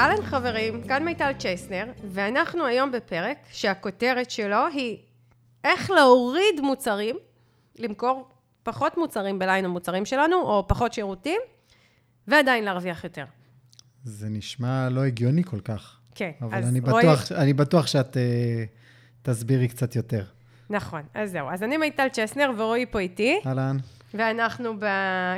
אהלן חברים, כאן מיטל צ'ייסנר, ואנחנו היום בפרק שהכותרת שלו היא איך להוריד מוצרים, למכור פחות מוצרים בליין המוצרים שלנו, או פחות שירותים, ועדיין להרוויח יותר. זה נשמע לא הגיוני כל כך. כן, אבל אני בטוח, אני בטוח שאת אה, תסבירי קצת יותר. נכון, אז זהו. אז אני מיטל צ'סנר ורועי פה איתי, אהלן. ואנחנו ב...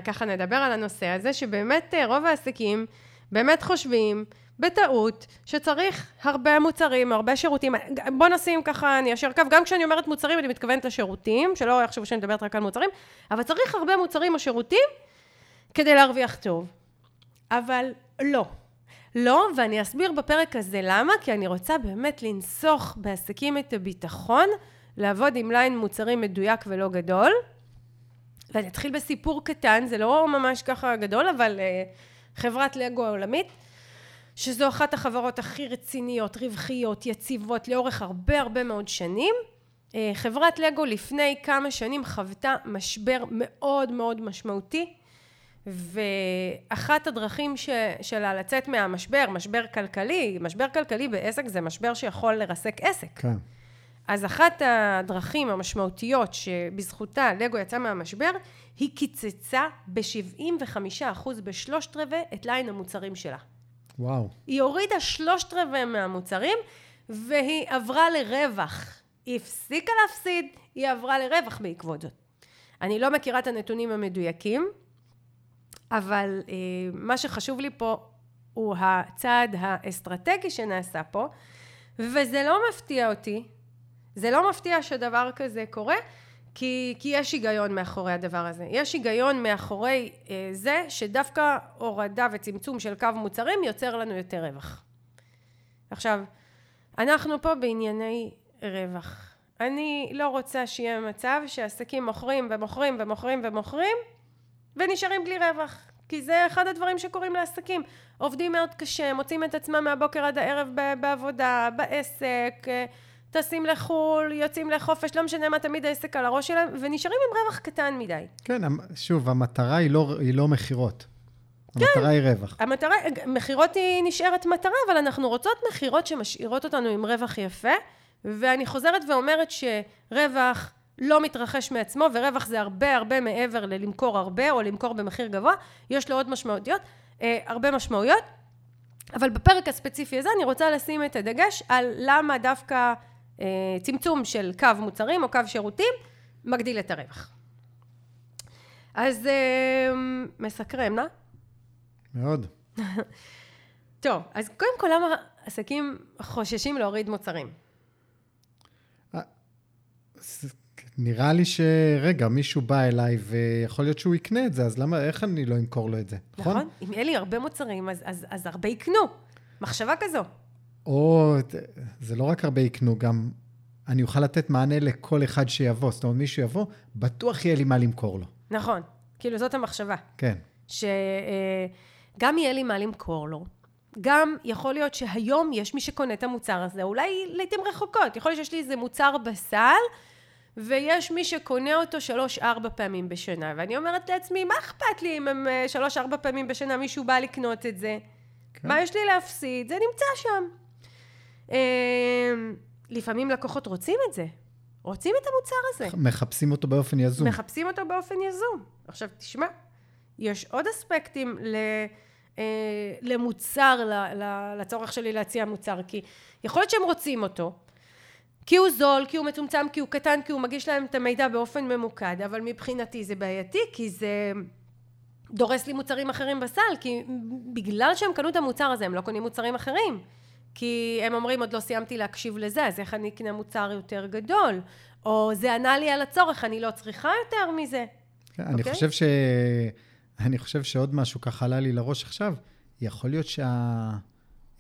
ככה נדבר על הנושא הזה, שבאמת אה, רוב העסקים באמת חושבים, בטעות, שצריך הרבה מוצרים, הרבה שירותים. בוא נשים ככה, אני אשר קו, גם כשאני אומרת מוצרים, אני מתכוונת לשירותים, שלא יחשבו שאני מדברת רק על מוצרים, אבל צריך הרבה מוצרים או שירותים כדי להרוויח טוב. אבל לא. לא, ואני אסביר בפרק הזה למה, כי אני רוצה באמת לנסוך בעסקים את הביטחון, לעבוד עם ליין מוצרים מדויק ולא גדול. ואני אתחיל בסיפור קטן, זה לא ממש ככה גדול, אבל uh, חברת לגו העולמית, שזו אחת החברות הכי רציניות, רווחיות, יציבות, לאורך הרבה הרבה מאוד שנים. Uh, חברת לגו לפני כמה שנים חוותה משבר מאוד מאוד משמעותי, ואחת הדרכים ש, שלה לצאת מהמשבר, משבר כלכלי, משבר כלכלי בעסק זה משבר שיכול לרסק עסק. כן. אז אחת הדרכים המשמעותיות שבזכותה לגו יצאה מהמשבר, היא קיצצה ב-75% בשלושת רבעי את ליין המוצרים שלה. וואו. היא הורידה שלושת רבעי מהמוצרים, והיא עברה לרווח. היא הפסיקה להפסיד, היא עברה לרווח בעקבות זאת. אני לא מכירה את הנתונים המדויקים, אבל אה, מה שחשוב לי פה הוא הצעד האסטרטגי שנעשה פה, וזה לא מפתיע אותי, זה לא מפתיע שדבר כזה קורה, כי, כי יש היגיון מאחורי הדבר הזה. יש היגיון מאחורי אה, זה שדווקא הורדה וצמצום של קו מוצרים יוצר לנו יותר רווח. עכשיו, אנחנו פה בענייני רווח. אני לא רוצה שיהיה מצב שעסקים מוכרים ומוכרים ומוכרים ומוכרים ונשארים בלי רווח. כי זה אחד הדברים שקורים לעסקים. עובדים מאוד קשה, מוצאים את עצמם מהבוקר עד הערב בעבודה, בעסק, אה, טסים לחו"ל, יוצאים לחופש, לא משנה מה, תמיד העסק על הראש שלהם, ונשארים עם רווח קטן מדי. כן, שוב, המטרה היא לא, היא לא מכירות. המטרה היא רווח. המטרה, מכירות היא נשארת מטרה, אבל אנחנו רוצות מכירות שמשאירות אותנו עם רווח יפה, ואני חוזרת ואומרת שרווח לא מתרחש מעצמו, ורווח זה הרבה הרבה מעבר ללמכור הרבה, או למכור במחיר גבוה, יש לו עוד משמעותיות, אה, הרבה משמעויות, אבל בפרק הספציפי הזה אני רוצה לשים את הדגש על למה דווקא צמצום של קו מוצרים או קו שירותים מגדיל את הרווח. אז אה, מסקרן, אה? מאוד. טוב, אז קודם כל, למה עסקים חוששים להוריד מוצרים? נראה לי שרגע, מישהו בא אליי ויכול להיות שהוא יקנה את זה, אז למה, איך אני לא אמכור לו את זה? נכון? נכון? אם יהיה לי הרבה מוצרים, אז, אז, אז הרבה יקנו. מחשבה כזו. או, זה לא רק הרבה יקנו, גם אני אוכל לתת מענה לכל אחד שיבוא. זאת אומרת, מישהו יבוא, בטוח יהיה לי מה למכור לו. נכון. כאילו, זאת המחשבה. כן. שגם יהיה לי מה למכור לו. גם יכול להיות שהיום יש מי שקונה את המוצר הזה, אולי לעיתים רחוקות. יכול להיות שיש לי איזה מוצר בסל, ויש מי שקונה אותו שלוש-ארבע פעמים בשנה. ואני אומרת לעצמי, מה אכפת לי אם הם אה, שלוש-ארבע פעמים בשנה מישהו בא לקנות את זה? כן. מה יש לי להפסיד? זה נמצא שם. אה, לפעמים לקוחות רוצים את זה. רוצים את המוצר הזה. מחפשים אותו באופן יזום. מחפשים אותו באופן יזום. עכשיו, תשמע, יש עוד אספקטים ל, אה, למוצר, ל, ל, לצורך שלי להציע מוצר, כי יכול להיות שהם רוצים אותו, כי הוא זול, כי הוא מצומצם, כי הוא קטן, כי הוא מגיש להם את המידע באופן ממוקד, אבל מבחינתי זה בעייתי, כי זה דורס לי מוצרים אחרים בסל, כי בגלל שהם קנו את המוצר הזה, הם לא קונים מוצרים אחרים. כי הם אומרים, עוד לא סיימתי להקשיב לזה, אז איך אני אקנה מוצר יותר גדול? או זה ענה לי על הצורך, אני לא צריכה יותר מזה. כן, אני אוקיי? חושב ש... אני חושב שעוד משהו ככה עלה לי לראש עכשיו, יכול להיות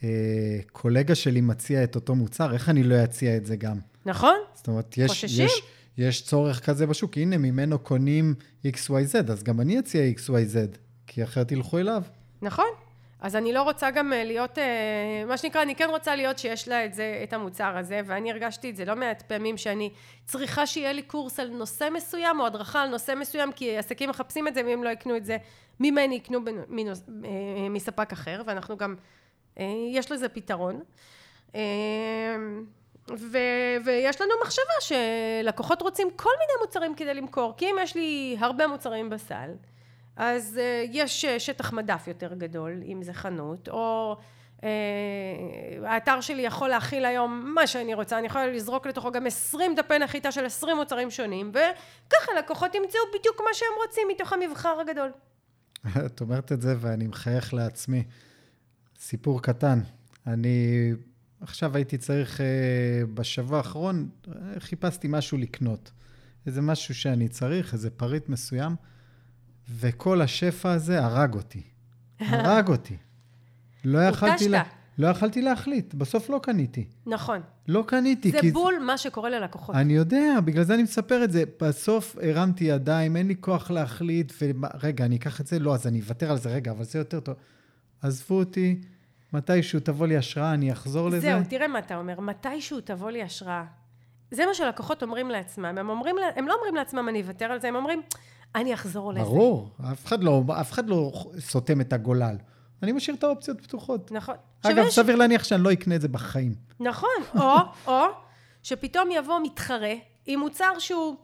שהקולגה שלי מציע את אותו מוצר, איך אני לא אציע את זה גם? נכון? זאת אומרת, יש, חוששים? יש, יש צורך כזה בשוק, הנה, ממנו קונים XYZ, אז גם אני אציע XYZ, כי אחרת ילכו אליו. נכון. אז אני לא רוצה גם אה, להיות, אה, מה שנקרא, אני כן רוצה להיות שיש לה את זה, את המוצר הזה, ואני הרגשתי את זה לא מעט פעמים שאני צריכה שיהיה לי קורס על נושא מסוים, או הדרכה על נושא מסוים, כי עסקים מחפשים את זה, ואם לא יקנו את זה, ממני יקנו מנוס- אה, מספק אחר, ואנחנו גם יש לזה פתרון. ו- ויש לנו מחשבה שלקוחות רוצים כל מיני מוצרים כדי למכור, כי אם יש לי הרבה מוצרים בסל, אז uh, יש שטח מדף יותר גדול, אם זה חנות, או uh, האתר שלי יכול להכיל היום מה שאני רוצה, אני יכולה לזרוק לתוכו גם 20 דפי נחיתה של 20 מוצרים שונים, וככה לקוחות ימצאו בדיוק מה שהם רוצים מתוך המבחר הגדול. את אומרת את זה ואני מחייך לעצמי. סיפור קטן. אני עכשיו הייתי צריך, בשבוע האחרון, חיפשתי משהו לקנות. איזה משהו שאני צריך, איזה פריט מסוים. וכל השפע הזה הרג אותי. הרג אותי. לא יכלתי, לה, לא יכלתי להחליט, בסוף לא קניתי. נכון. לא קניתי. זה בול זה... מה שקורה ללקוחות. אני יודע, בגלל זה אני מספר את זה. בסוף הרמתי ידיים, אין לי כוח להחליט, ורגע, אני אקח את זה? לא, אז אני אוותר על זה, רגע, אבל זה יותר טוב. עזבו אותי, מתישהו תבוא לי השראה, אני אחזור זהו, לזה. זהו, תראה מה אתה אומר, מתישהו תבוא לי השראה. זה מה שלקוחות אומרים לעצמם. הם, אומרים, הם לא אומרים לעצמם, אני אוותר על זה, הם אומרים, אני אחזור לזה. ברור, אף אחד לא, אף אחד לא סותם את הגולל. אני משאיר את האופציות פתוחות. נכון. אגב, יש... סביר להניח שאני לא אקנה את זה בחיים. נכון, או, או שפתאום יבוא מתחרה עם מוצר שהוא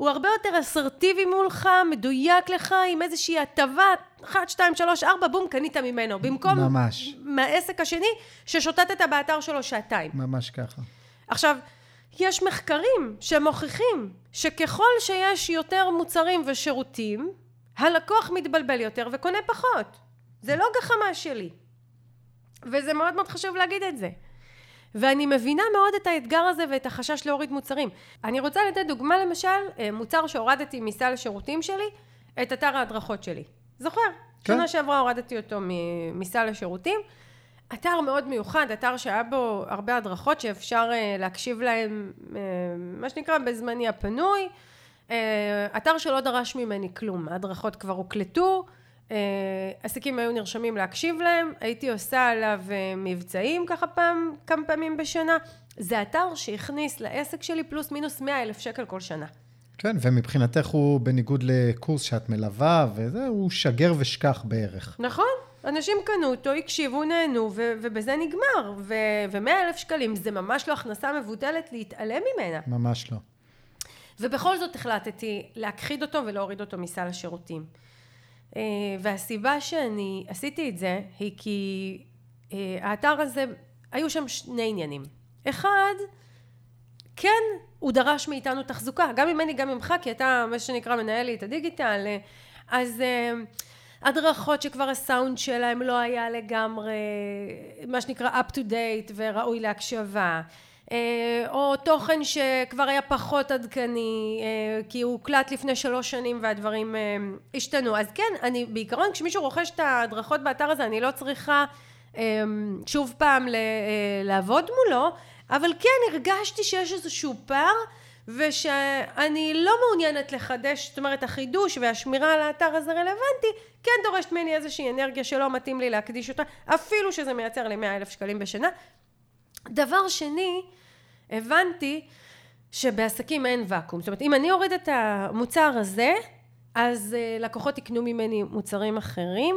הוא הרבה יותר אסרטיבי מולך, מדויק לך, עם איזושהי הטבה, 1, 2, 3, 4, בום, קנית ממנו. במקום... ממש. מהעסק השני, ששוטטת באתר שלו שעתיים. ממש ככה. עכשיו, יש מחקרים שמוכיחים שככל שיש יותר מוצרים ושירותים, הלקוח מתבלבל יותר וקונה פחות. זה לא גחמה שלי. וזה מאוד מאוד חשוב להגיד את זה. ואני מבינה מאוד את האתגר הזה ואת החשש להוריד מוצרים. אני רוצה לתת דוגמה למשל, אה, מוצר שהורדתי מסל השירותים שלי, את אתר ההדרכות שלי. זוכר? כן. שנה שעברה הורדתי אותו מסל השירותים. אתר מאוד מיוחד, אתר שהיה בו הרבה הדרכות שאפשר אה, להקשיב להם, אה, מה שנקרא, בזמני הפנוי. אה, אתר שלא דרש ממני כלום, ההדרכות כבר הוקלטו, עסקים היו נרשמים להקשיב להם, הייתי עושה עליו מבצעים ככה פעם, כמה פעמים בשנה. זה אתר שהכניס לעסק שלי פלוס מינוס 100 אלף שקל כל שנה. כן, ומבחינתך הוא בניגוד לקורס שאת מלווה, וזה, הוא שגר ושכח בערך. נכון, אנשים קנו אותו, הקשיבו, נהנו, ו- ובזה נגמר. ו-100 אלף שקלים זה ממש לא הכנסה מבוטלת להתעלם ממנה. ממש לא. ובכל זאת החלטתי להכחיד אותו ולהוריד אותו מסל השירותים. אה, והסיבה שאני עשיתי את זה היא כי אה, האתר הזה, היו שם שני עניינים. אחד, כן, הוא דרש מאיתנו תחזוקה, גם ממני, גם ממך, כי אתה, מה שנקרא, מנהל לי את הדיגיטל, אה, אז... הדרכות שכבר הסאונד שלהם לא היה לגמרי מה שנקרא up to date וראוי להקשבה. אה, או תוכן שכבר היה פחות עדכני אה, כי הוא הוקלט לפני שלוש שנים והדברים אה, השתנו. אז כן אני בעיקרון כשמישהו רוכש את ההדרכות באתר הזה אני לא צריכה שוב פעם לעבוד מולו אבל כן הרגשתי שיש איזשהו פער ושאני לא מעוניינת לחדש, זאת אומרת החידוש והשמירה על האתר הזה רלוונטי, כן דורשת ממני איזושהי אנרגיה שלא מתאים לי להקדיש אותה, אפילו שזה מייצר לי 100 אלף שקלים בשנה. דבר שני, הבנתי שבעסקים אין ואקום. זאת אומרת, אם אני אוריד את המוצר הזה, אז אה, לקוחות יקנו ממני מוצרים אחרים,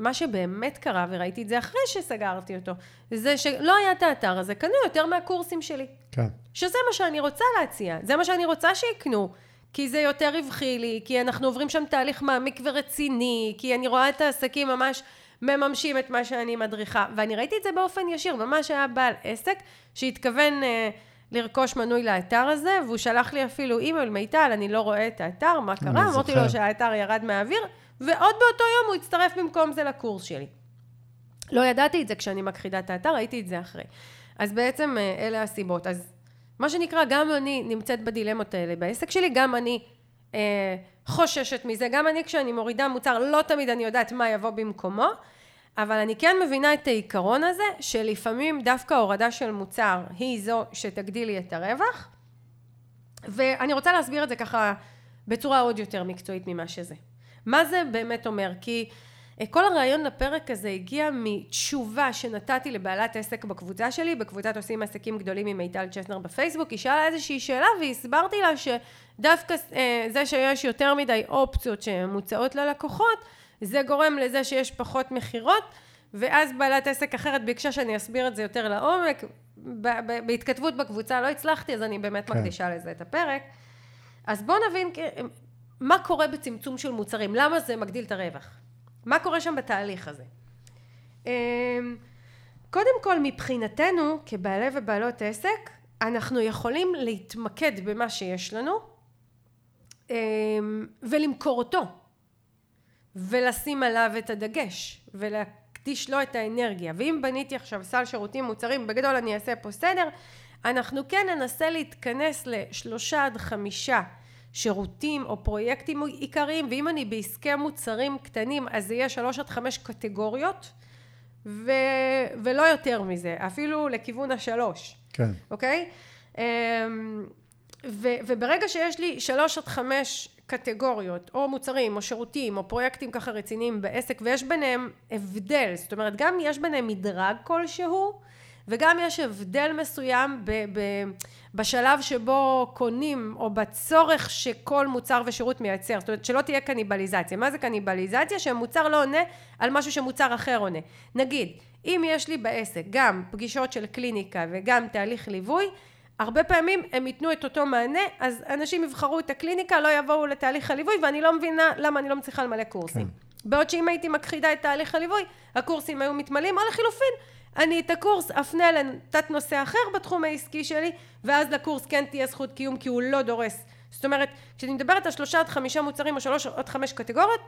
ומה שבאמת קרה, וראיתי את זה אחרי שסגרתי אותו, זה שלא היה את האתר הזה, קנו יותר מהקורסים שלי. כן. שזה מה שאני רוצה להציע, זה מה שאני רוצה שיקנו. כי זה יותר רווחי לי, כי אנחנו עוברים שם תהליך מעמיק ורציני, כי אני רואה את העסקים ממש מממשים את מה שאני מדריכה, ואני ראיתי את זה באופן ישיר, ממש היה בעל עסק שהתכוון אה, לרכוש מנוי לאתר הזה, והוא שלח לי אפילו אימייל, מיטל, אני לא רואה את האתר, מה קרה? אמרתי לו שהאתר ירד מהאוויר, ועוד באותו יום הוא הצטרף במקום זה לקורס שלי. לא ידעתי את זה כשאני מכחידה את האתר, ראיתי את זה אחרי. אז בעצם אה, אלה הסיבות. אז מה שנקרא, גם אני נמצאת בדילמות האלה בעסק שלי, גם אני אה, חוששת מזה, גם אני כשאני מורידה מוצר, לא תמיד אני יודעת מה יבוא במקומו, אבל אני כן מבינה את העיקרון הזה, שלפעמים דווקא הורדה של מוצר היא זו שתגדיל לי את הרווח, ואני רוצה להסביר את זה ככה בצורה עוד יותר מקצועית ממה שזה. מה זה באמת אומר? כי כל הרעיון לפרק הזה הגיע מתשובה שנתתי לבעלת עסק בקבוצה שלי, בקבוצת עושים עסקים גדולים עם מיטל צ'סנר בפייסבוק, היא שאלה איזושהי שאלה והסברתי לה שדווקא אה, זה שיש יותר מדי אופציות שמוצעות ללקוחות, זה גורם לזה שיש פחות מכירות ואז בעלת עסק אחרת ביקשה שאני אסביר את זה יותר לעומק, בהתכתבות בקבוצה לא הצלחתי, אז אני באמת כן. מקדישה לזה את הפרק. אז בואו נבין מה קורה בצמצום של מוצרים, למה זה מגדיל את הרווח, מה קורה שם בתהליך הזה. אמ, קודם כל מבחינתנו כבעלי ובעלות עסק אנחנו יכולים להתמקד במה שיש לנו אמ, ולמכור אותו ולשים עליו את הדגש ולהקדיש לו את האנרגיה. ואם בניתי עכשיו סל שירותים מוצרים בגדול אני אעשה פה סדר אנחנו כן ננסה להתכנס לשלושה עד חמישה שירותים או פרויקטים עיקריים ואם אני בעסקי מוצרים קטנים אז זה יהיה שלוש עד חמש קטגוריות ו... ולא יותר מזה אפילו לכיוון השלוש. כן. אוקיי? אמ, ו... וברגע שיש לי שלוש עד חמש קטגוריות או מוצרים או שירותים או פרויקטים ככה רציניים בעסק ויש ביניהם הבדל זאת אומרת גם יש ביניהם מדרג כלשהו וגם יש הבדל מסוים ב, ב, בשלב שבו קונים או בצורך שכל מוצר ושירות מייצר. זאת אומרת שלא תהיה קניבליזציה. מה זה קניבליזציה? שמוצר לא עונה על משהו שמוצר אחר עונה. נגיד אם יש לי בעסק גם פגישות של קליניקה וגם תהליך ליווי הרבה פעמים הם ייתנו את אותו מענה אז אנשים יבחרו את הקליניקה לא יבואו לתהליך הליווי ואני לא מבינה למה אני לא מצליחה למלא קורסים. כן. בעוד שאם הייתי מכחידה את תהליך הליווי הקורסים היו מתמלאים או לחילופין אני את הקורס אפנה לתת נושא אחר בתחום העסקי שלי ואז לקורס כן תהיה זכות קיום כי הוא לא דורס. זאת אומרת כשאני מדברת על שלושה עד חמישה מוצרים או שלוש עד חמש קטגוריות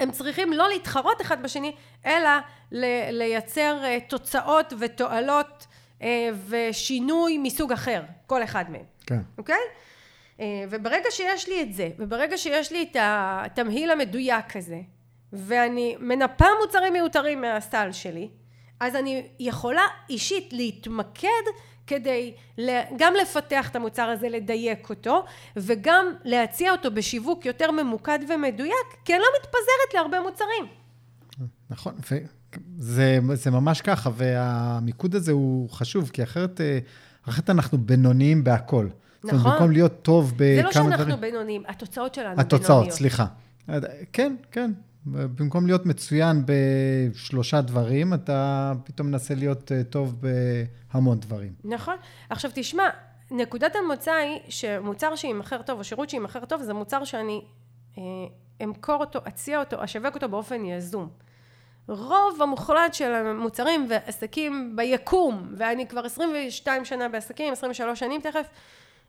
הם צריכים לא להתחרות אחד בשני אלא לייצר אה, תוצאות ותועלות אה, ושינוי מסוג אחר כל אחד מהם. כן. אוקיי? אה, וברגע שיש לי את זה וברגע שיש לי את התמהיל המדויק הזה ואני מנפה מוצרים מיותרים מהסל שלי אז אני יכולה אישית להתמקד כדי גם לפתח את המוצר הזה, לדייק אותו, וגם להציע אותו בשיווק יותר ממוקד ומדויק, כי אני לא מתפזרת להרבה מוצרים. נכון, וזה זה ממש ככה, והמיקוד הזה הוא חשוב, כי אחרת, אה, אחרת אנחנו בינוניים בהכל. נכון. זאת אומרת, במקום להיות טוב בכמה דברים... זה לא שאנחנו דברים... בינוניים, התוצאות שלנו התוצאות, בינוניות. התוצאות, סליחה. כן, כן, במקום להיות מצוין בשלושה דברים, אתה פתאום מנסה להיות אה, טוב בהמון דברים. נכון. עכשיו תשמע, נקודת המוצא היא שמוצר שימכר טוב, או שירות שימכר טוב, זה מוצר שאני אה, אמכור אותו, אציע אותו, אשווק אותו באופן יזום. רוב המוחלט של המוצרים ועסקים ביקום, ואני כבר 22 שנה בעסקים, 23 שנים תכף,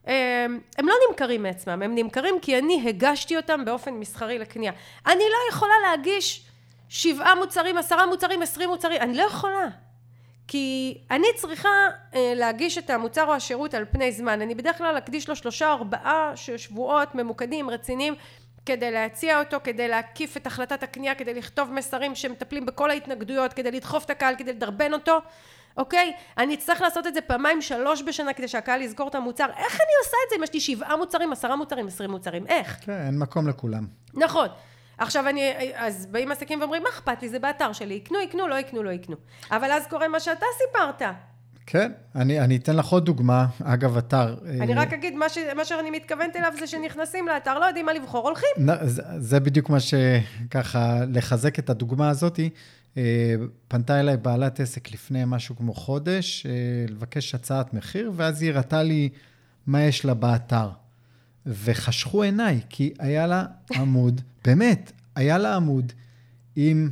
הם לא נמכרים מעצמם, הם נמכרים כי אני הגשתי אותם באופן מסחרי לקנייה. אני לא יכולה להגיש שבעה מוצרים, עשרה מוצרים, עשרים מוצרים, אני לא יכולה. כי אני צריכה אה, להגיש את המוצר או השירות על פני זמן. אני בדרך כלל אקדיש לו שלושה ארבעה שבועות ממוקדים, רציניים, כדי להציע אותו, כדי להקיף את החלטת הקנייה, כדי לכתוב מסרים שמטפלים בכל ההתנגדויות, כדי לדחוף את הקהל, כדי לדרבן אותו. אוקיי? אני אצטרך לעשות את זה פעמיים שלוש בשנה כדי שהקהל יזכור את המוצר. איך אני עושה את זה אם יש לי שבעה מוצרים, עשרה מוצרים, עשרים מוצרים? איך? כן, אין מקום לכולם. נכון. עכשיו אני, אז באים עסקים ואומרים, מה אכפת לי? זה באתר שלי. יקנו, יקנו, לא יקנו, לא יקנו. אבל אז קורה מה שאתה סיפרת. כן, אני, אני אתן לך עוד דוגמה, אגב, אתר. אני רק אגיד, מה, ש, מה שאני מתכוונת אליו זה שנכנסים לאתר, לא יודעים מה לבחור, הולכים. זה, זה בדיוק מה שככה, לחזק את הדוגמה הזאתי. אה, פנתה אליי בעלת עסק לפני משהו כמו חודש, אה, לבקש הצעת מחיר, ואז היא הראתה לי מה יש לה באתר. וחשכו עיניי, כי היה לה עמוד, באמת, היה לה עמוד עם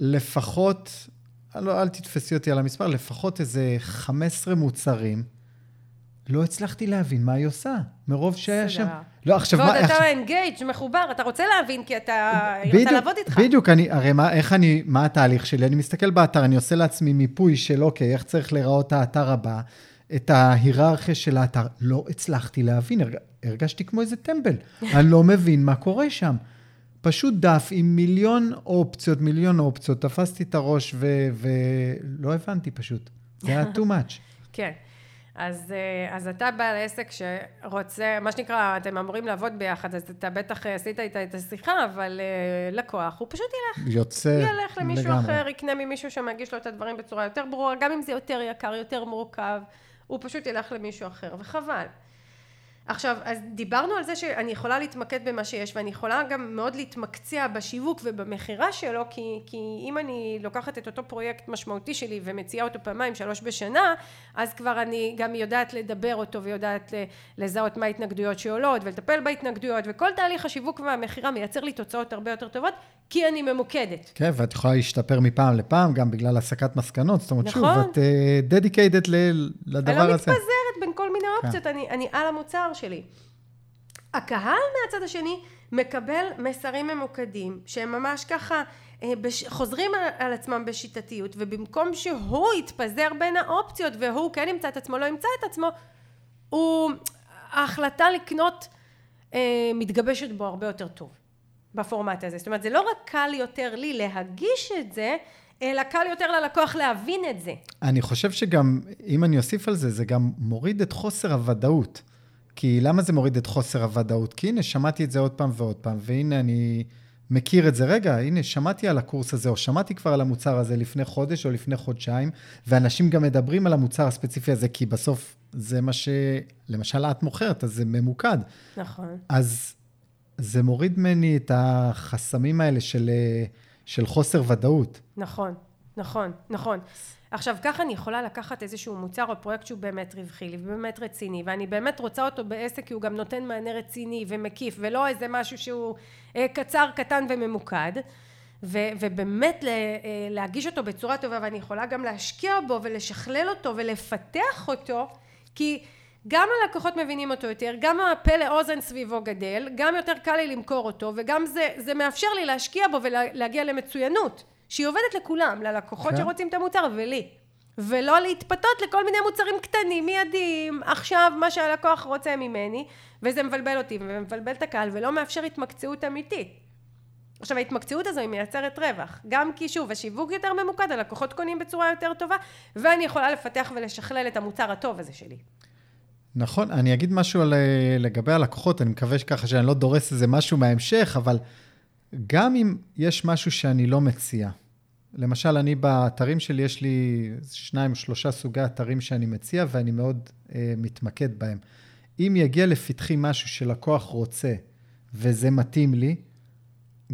לפחות, לא, אל תתפסי אותי על המספר, לפחות איזה 15 מוצרים. לא הצלחתי להבין מה היא עושה, מרוב שהיה שם. לא, עכשיו מה... ועוד אתה אינגייג', מחובר, אתה רוצה להבין, כי אתה... היא רוצה לעבוד איתך. בדיוק, אני, הרי מה, איך אני, מה התהליך שלי? אני מסתכל באתר, אני עושה לעצמי מיפוי של, אוקיי, איך צריך להיראות האתר הבא, את ההיררכיה של האתר. לא הצלחתי להבין, הרג, הרגשתי כמו איזה טמבל. אני לא מבין מה קורה שם. פשוט דף עם מיליון אופציות, מיליון אופציות, תפסתי את הראש ולא הבנתי פשוט. זה היה too much. כן. אז, אה, אז אתה בעל עסק שרוצה, מה שנקרא, אתם אמורים לעבוד ביחד, אז אתה בטח עשית איתה את השיחה, אבל אה, לקוח, הוא פשוט ילך. יוצא לגמרי. ילך למישהו לגמרי. אחר, יקנה ממישהו שמגיש לו את הדברים בצורה יותר ברורה, גם אם זה יותר יקר, יותר מורכב, הוא פשוט ילך למישהו אחר, וחבל. עכשיו, אז דיברנו על זה שאני יכולה להתמקד במה שיש, ואני יכולה גם מאוד להתמקצע בשיווק ובמכירה שלו, כי, כי אם אני לוקחת את אותו פרויקט משמעותי שלי ומציעה אותו פעמיים, שלוש בשנה, אז כבר אני גם יודעת לדבר אותו ויודעת לזהות מה ההתנגדויות שעולות ולטפל בהתנגדויות, וכל תהליך השיווק והמכירה מייצר לי תוצאות הרבה יותר טובות, כי אני ממוקדת. כן, ואת יכולה להשתפר מפעם לפעם, גם בגלל הסקת מסקנות, זאת אומרת, נכון. שוב, את uh, לדבר הזה. אני לא מתפזרת בין כל מיני אופציות, כן. אני, אני על המוצר שלי. הקהל מהצד השני מקבל מסרים ממוקדים, שהם ממש ככה אה, בש... חוזרים על, על עצמם בשיטתיות, ובמקום שהוא יתפזר בין האופציות והוא כן ימצא את עצמו, לא ימצא את עצמו, הוא, ההחלטה לקנות אה, מתגבשת בו הרבה יותר טוב בפורמט הזה. זאת אומרת, זה לא רק קל יותר לי להגיש את זה, אלא קל יותר ללקוח להבין את זה. אני חושב שגם, אם אני אוסיף על זה, זה גם מוריד את חוסר הוודאות. כי למה זה מוריד את חוסר הוודאות? כי הנה, שמעתי את זה עוד פעם ועוד פעם, והנה אני מכיר את זה. רגע, הנה, שמעתי על הקורס הזה, או שמעתי כבר על המוצר הזה לפני חודש או לפני חודשיים, ואנשים גם מדברים על המוצר הספציפי הזה, כי בסוף זה מה ש... למשל, את מוכרת, אז זה ממוקד. נכון. אז זה מוריד ממני את החסמים האלה של... של חוסר ודאות. נכון, נכון, נכון. עכשיו, ככה אני יכולה לקחת איזשהו מוצר או פרויקט שהוא באמת רווחי ובאמת רציני, ואני באמת רוצה אותו בעסק כי הוא גם נותן מענה רציני ומקיף, ולא איזה משהו שהוא אה, קצר, קטן וממוקד, ו- ובאמת אה, להגיש אותו בצורה טובה, ואני יכולה גם להשקיע בו ולשכלל אותו ולפתח אותו, כי גם הלקוחות מבינים אותו יותר, גם הפה לאוזן סביבו גדל, גם יותר קל לי למכור אותו, וגם זה, זה מאפשר לי להשקיע בו ולהגיע למצוינות, שהיא עובדת לכולם, ללקוחות כן. שרוצים את המוצר ולי. ולא להתפתות לכל מיני מוצרים קטנים, מיידיים, עכשיו מה שהלקוח רוצה ממני, וזה מבלבל אותי ומבלבל את הקהל ולא מאפשר התמקצעות אמיתית. עכשיו ההתמקצעות הזו היא מייצרת רווח, גם כי שוב השיווק יותר ממוקד, הלקוחות קונים בצורה יותר טובה, ואני יכולה לפתח ולשכלל את המוצר הטוב הזה שלי. נכון, אני אגיד משהו על, אה, לגבי הלקוחות, אני מקווה שככה שאני לא דורס איזה משהו מההמשך, אבל גם אם יש משהו שאני לא מציע, למשל, אני באתרים שלי, יש לי שניים או שלושה סוגי אתרים שאני מציע, ואני מאוד אה, מתמקד בהם. אם יגיע לפתחי משהו שלקוח רוצה, וזה מתאים לי,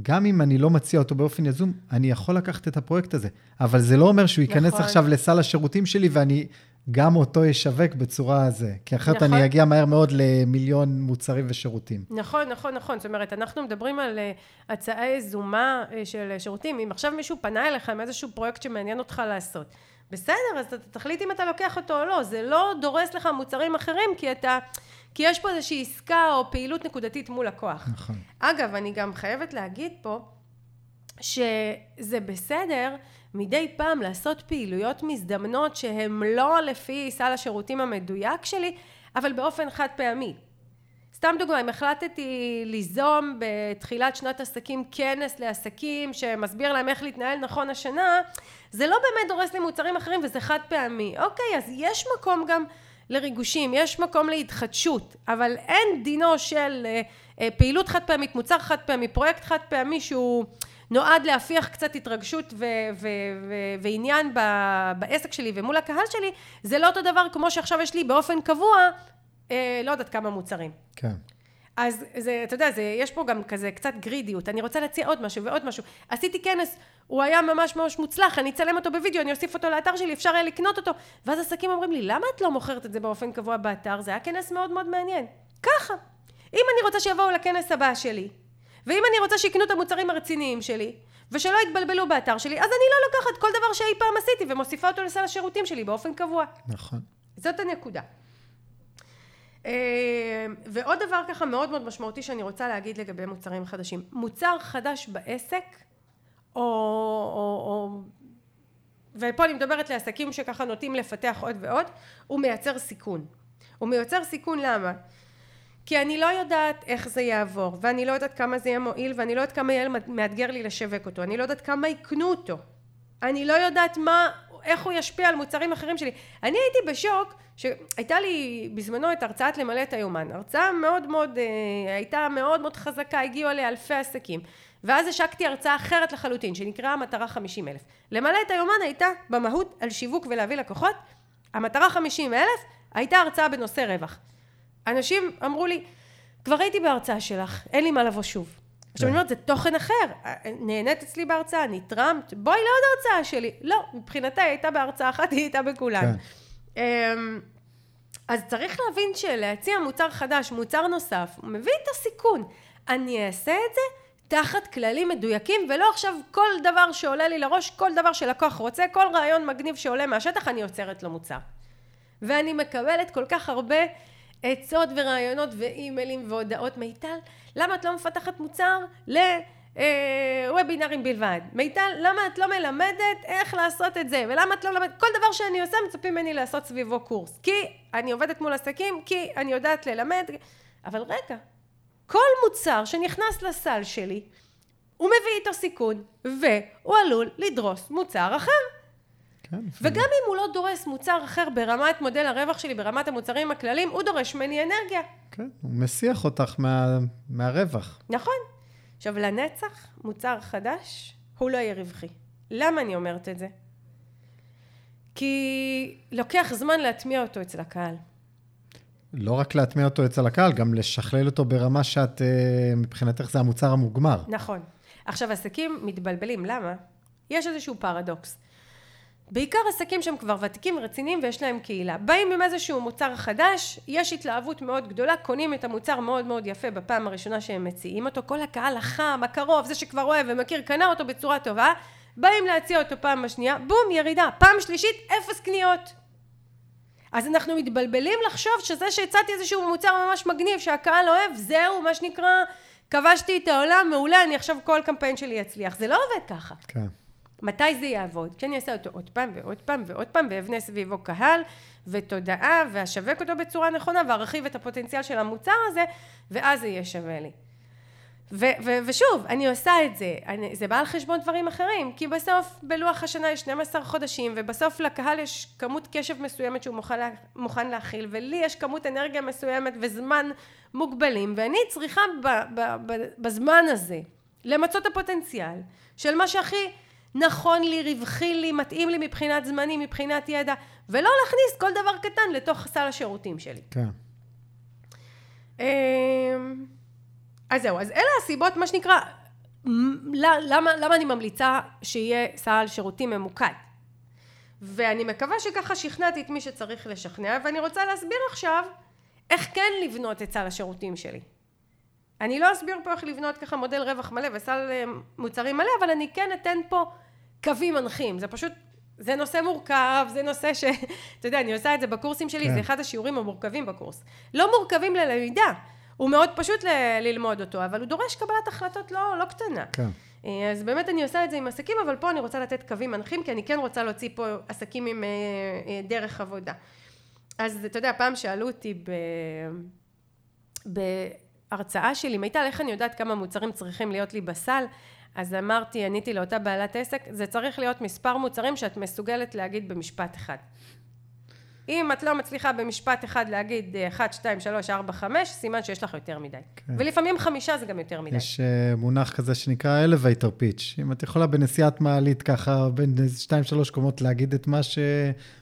גם אם אני לא מציע אותו באופן יזום, אני יכול לקחת את הפרויקט הזה. אבל זה לא אומר שהוא ייכנס נכון. עכשיו לסל השירותים שלי ואני גם אותו ישווק בצורה הזה, כי אחרת נכון. אני אגיע מהר מאוד למיליון מוצרים ושירותים. נכון, נכון, נכון. זאת אומרת, אנחנו מדברים על uh, הצעה יזומה uh, של שירותים. אם עכשיו מישהו פנה אליך עם איזשהו פרויקט שמעניין אותך לעשות, בסדר, אז אתה תחליט אם אתה לוקח אותו או לא. זה לא דורס לך מוצרים אחרים, כי אתה... כי יש פה איזושהי עסקה או פעילות נקודתית מול לקוח. נכון. אגב, אני גם חייבת להגיד פה, שזה בסדר מדי פעם לעשות פעילויות מזדמנות שהן לא לפי סל השירותים המדויק שלי, אבל באופן חד פעמי. סתם דוגמא, אם החלטתי ליזום בתחילת שנת עסקים כנס לעסקים שמסביר להם איך להתנהל נכון השנה, זה לא באמת דורס לי מוצרים אחרים וזה חד פעמי. אוקיי, אז יש מקום גם לריגושים, יש מקום להתחדשות, אבל אין דינו של אה, אה, פעילות חד פעמית, מוצר חד פעמי, פרויקט חד פעמי שהוא נועד להפיח קצת התרגשות ו- ו- ו- ועניין ב- בעסק שלי ומול הקהל שלי, זה לא אותו דבר כמו שעכשיו יש לי באופן קבוע, אה, לא יודעת כמה מוצרים. כן. אז זה, אתה יודע, זה, יש פה גם כזה קצת גרידיות, אני רוצה להציע עוד משהו ועוד משהו. עשיתי כנס, הוא היה ממש ממש מוצלח, אני אצלם אותו בווידאו, אני אוסיף אותו לאתר שלי, אפשר היה לקנות אותו. ואז עסקים אומרים לי, למה את לא מוכרת את זה באופן קבוע באתר? זה היה כנס מאוד מאוד מעניין. ככה. אם אני רוצה שיבואו לכנס הבא שלי, ואם אני רוצה שיקנו את המוצרים הרציניים שלי, ושלא יתבלבלו באתר שלי, אז אני לא לוקחת כל דבר שאי פעם עשיתי ומוסיפה אותו לסל השירותים שלי באופן קבוע. נכון. זאת הנקודה. אה, ועוד דבר ככה מאוד מאוד משמעותי שאני רוצה להגיד לגבי מוצרים חדשים. מוצר חדש בעסק, או, או, או ופה אני מדברת לעסקים שככה נוטים לפתח עוד ועוד, הוא מייצר סיכון. הוא מייצר סיכון למה? כי אני לא יודעת איך זה יעבור, ואני לא יודעת כמה זה יהיה מועיל, ואני לא יודעת כמה יהיה מאתגר לי לשווק אותו, אני לא יודעת כמה יקנו אותו, אני לא יודעת מה, איך הוא ישפיע על מוצרים אחרים שלי. אני הייתי בשוק שהייתה לי בזמנו את הרצאת למלא את היומן, הרצאה מאוד מאוד, אה, הייתה מאוד מאוד חזקה, הגיעו אליה אלפי עסקים, ואז השקתי הרצאה אחרת לחלוטין, שנקראה המטרה 50 אלף. למלא את היומן הייתה במהות על שיווק ולהביא לקוחות, המטרה 50 אלף הייתה הרצאה בנושא רווח. אנשים אמרו לי, כבר הייתי בהרצאה שלך, אין לי מה לבוא שוב. עכשיו אני אומרת, זה תוכן אחר. נהנית אצלי בהרצאה, נתרמת, בואי לעוד הרצאה שלי. לא, מבחינתה היא הייתה בהרצאה אחת, היא הייתה בכולן. כן. אמ, אז צריך להבין שלהציע מוצר חדש, מוצר נוסף, הוא מביא את הסיכון. אני אעשה את זה תחת כללים מדויקים, ולא עכשיו כל דבר שעולה לי לראש, כל דבר שלקוח רוצה, כל רעיון מגניב שעולה מהשטח, אני עוצרת לו מוצר. ואני מקבלת כל כך הרבה עצות ורעיונות ואימיילים והודעות מיטל, למה את לא מפתחת מוצר לוובינרים בלבד? מיטל, למה את לא מלמדת איך לעשות את זה? ולמה את לא מלמדת? כל דבר שאני עושה מצפים ממני לעשות סביבו קורס. כי אני עובדת מול עסקים, כי אני יודעת ללמד. אבל רגע, כל מוצר שנכנס לסל שלי, הוא מביא איתו סיכון, והוא עלול לדרוס מוצר אחר. כן, וגם אם הוא לא דורס מוצר אחר ברמת מודל הרווח שלי, ברמת המוצרים הכלליים, הוא דורש ממני אנרגיה. כן, הוא מסיח אותך מה, מהרווח. נכון. עכשיו, לנצח, מוצר חדש, הוא לא יהיה רווחי. למה אני אומרת את זה? כי לוקח זמן להטמיע אותו אצל הקהל. לא רק להטמיע אותו אצל הקהל, גם לשכלל אותו ברמה שאת, אה, מבחינתך זה המוצר המוגמר. נכון. עכשיו, עסקים מתבלבלים, למה? יש איזשהו פרדוקס. בעיקר עסקים שהם כבר ותיקים ורציניים ויש להם קהילה. באים עם איזשהו מוצר חדש, יש התלהבות מאוד גדולה, קונים את המוצר מאוד מאוד יפה בפעם הראשונה שהם מציעים אותו, כל הקהל החם, הקרוב, זה שכבר אוהב ומכיר, קנה אותו בצורה טובה, באים להציע אותו פעם השנייה, בום, ירידה, פעם שלישית, אפס קניות. אז אנחנו מתבלבלים לחשוב שזה שהצעתי איזשהו מוצר ממש מגניב שהקהל אוהב, זהו מה שנקרא, כבשתי את העולם, מעולה, אני עכשיו כל קמפיין שלי יצליח. זה לא עובד ככה. כן. מתי זה יעבוד? כשאני אעשה אותו עוד פעם ועוד פעם ועוד פעם ואבנה סביבו קהל ותודעה ואשווק אותו בצורה נכונה וארחיב את הפוטנציאל של המוצר הזה ואז זה יהיה שווה לי. ו- ו- ושוב, אני עושה את זה, אני, זה בא על חשבון דברים אחרים, כי בסוף בלוח השנה יש 12 חודשים, ובסוף לקהל יש כמות קשב מסוימת שהוא מוכן, לה, מוכן להכיל, ולי יש כמות אנרגיה מסוימת וזמן מוגבלים, ואני צריכה ב- ב- ב- בזמן הזה למצות את הפוטנציאל של מה שהכי נכון לי, רווחי לי, מתאים לי מבחינת זמנים, מבחינת ידע, ולא להכניס כל דבר קטן לתוך סל השירותים שלי. כן. אמ, אז זהו, אז אלה הסיבות, מה שנקרא, למה, למה אני ממליצה שיהיה סל שירותים ממוקד. ואני מקווה שככה שכנעתי את מי שצריך לשכנע, ואני רוצה להסביר עכשיו איך כן לבנות את סל השירותים שלי. אני לא אסביר פה איך לבנות ככה מודל רווח מלא וסל אה, מוצרים מלא, אבל אני כן אתן פה קווים מנחים. זה פשוט, זה נושא מורכב, זה נושא ש... אתה יודע, אני עושה את זה בקורסים שלי, כן. זה אחד השיעורים המורכבים בקורס. לא מורכבים ללמידה, הוא מאוד פשוט ל- ללמוד אותו, אבל הוא דורש קבלת החלטות לא, לא קטנה. כן. אה, אז באמת אני עושה את זה עם עסקים, אבל פה אני רוצה לתת קווים מנחים, כי אני כן רוצה להוציא פה עסקים עם אה, דרך עבודה. אז אתה יודע, פעם שאלו אותי ב... בהרצאה שלי, מיטל, איך אני יודעת כמה מוצרים צריכים להיות לי בסל? אז אמרתי, עניתי לאותה בעלת עסק, זה צריך להיות מספר מוצרים שאת מסוגלת להגיד במשפט אחד. אם את לא מצליחה במשפט אחד להגיד 1, 2, 3, 4, 5, סימן שיש לך יותר מדי. כן. ולפעמים חמישה זה גם יותר מדי. יש uh, מונח כזה שנקרא elevator pitch. אם את יכולה בנסיעת מעלית ככה בין 2-3 קומות להגיד את מה, ש...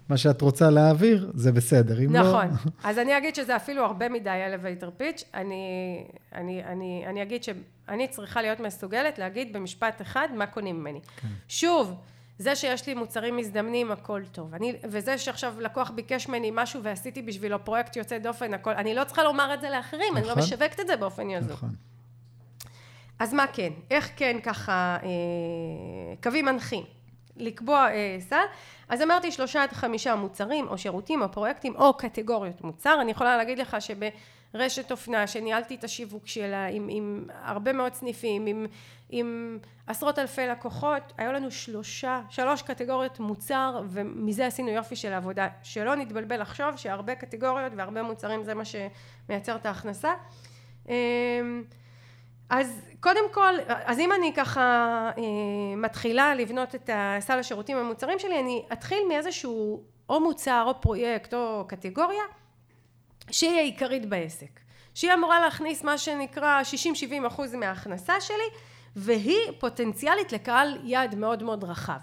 מה שאת רוצה להעביר, זה בסדר. אם לא- נכון. לא... אז אני אגיד שזה אפילו הרבה מדי elevator pitch. אני, אני, אני, אני אגיד שאני צריכה להיות מסוגלת להגיד במשפט אחד מה קונים ממני. כן. שוב, זה שיש לי מוצרים מזדמנים הכל טוב אני, וזה שעכשיו לקוח ביקש ממני משהו ועשיתי בשבילו פרויקט יוצא דופן הכל אני לא צריכה לומר את זה לאחרים נכון. אני לא נכון. משווקת את זה באופן יזום נכון. אז מה כן איך כן ככה אה, קווים מנחים לקבוע אה, סל אז אמרתי שלושה עד חמישה מוצרים או שירותים או פרויקטים או קטגוריות מוצר אני יכולה להגיד לך שב רשת אופנה שניהלתי את השיווק שלה עם, עם הרבה מאוד סניפים, עם, עם עשרות אלפי לקוחות, היו לנו שלושה, שלוש קטגוריות מוצר ומזה עשינו יופי של עבודה, שלא נתבלבל לחשוב שהרבה קטגוריות והרבה מוצרים זה מה שמייצר את ההכנסה. אמ, אז קודם כל, אז אם אני ככה אה, מתחילה לבנות את סל השירותים המוצרים שלי, אני אתחיל מאיזשהו או מוצר או פרויקט או קטגוריה שהיא העיקרית בעסק, שהיא אמורה להכניס מה שנקרא 60-70 אחוז מההכנסה שלי והיא פוטנציאלית לקהל יעד מאוד מאוד רחב.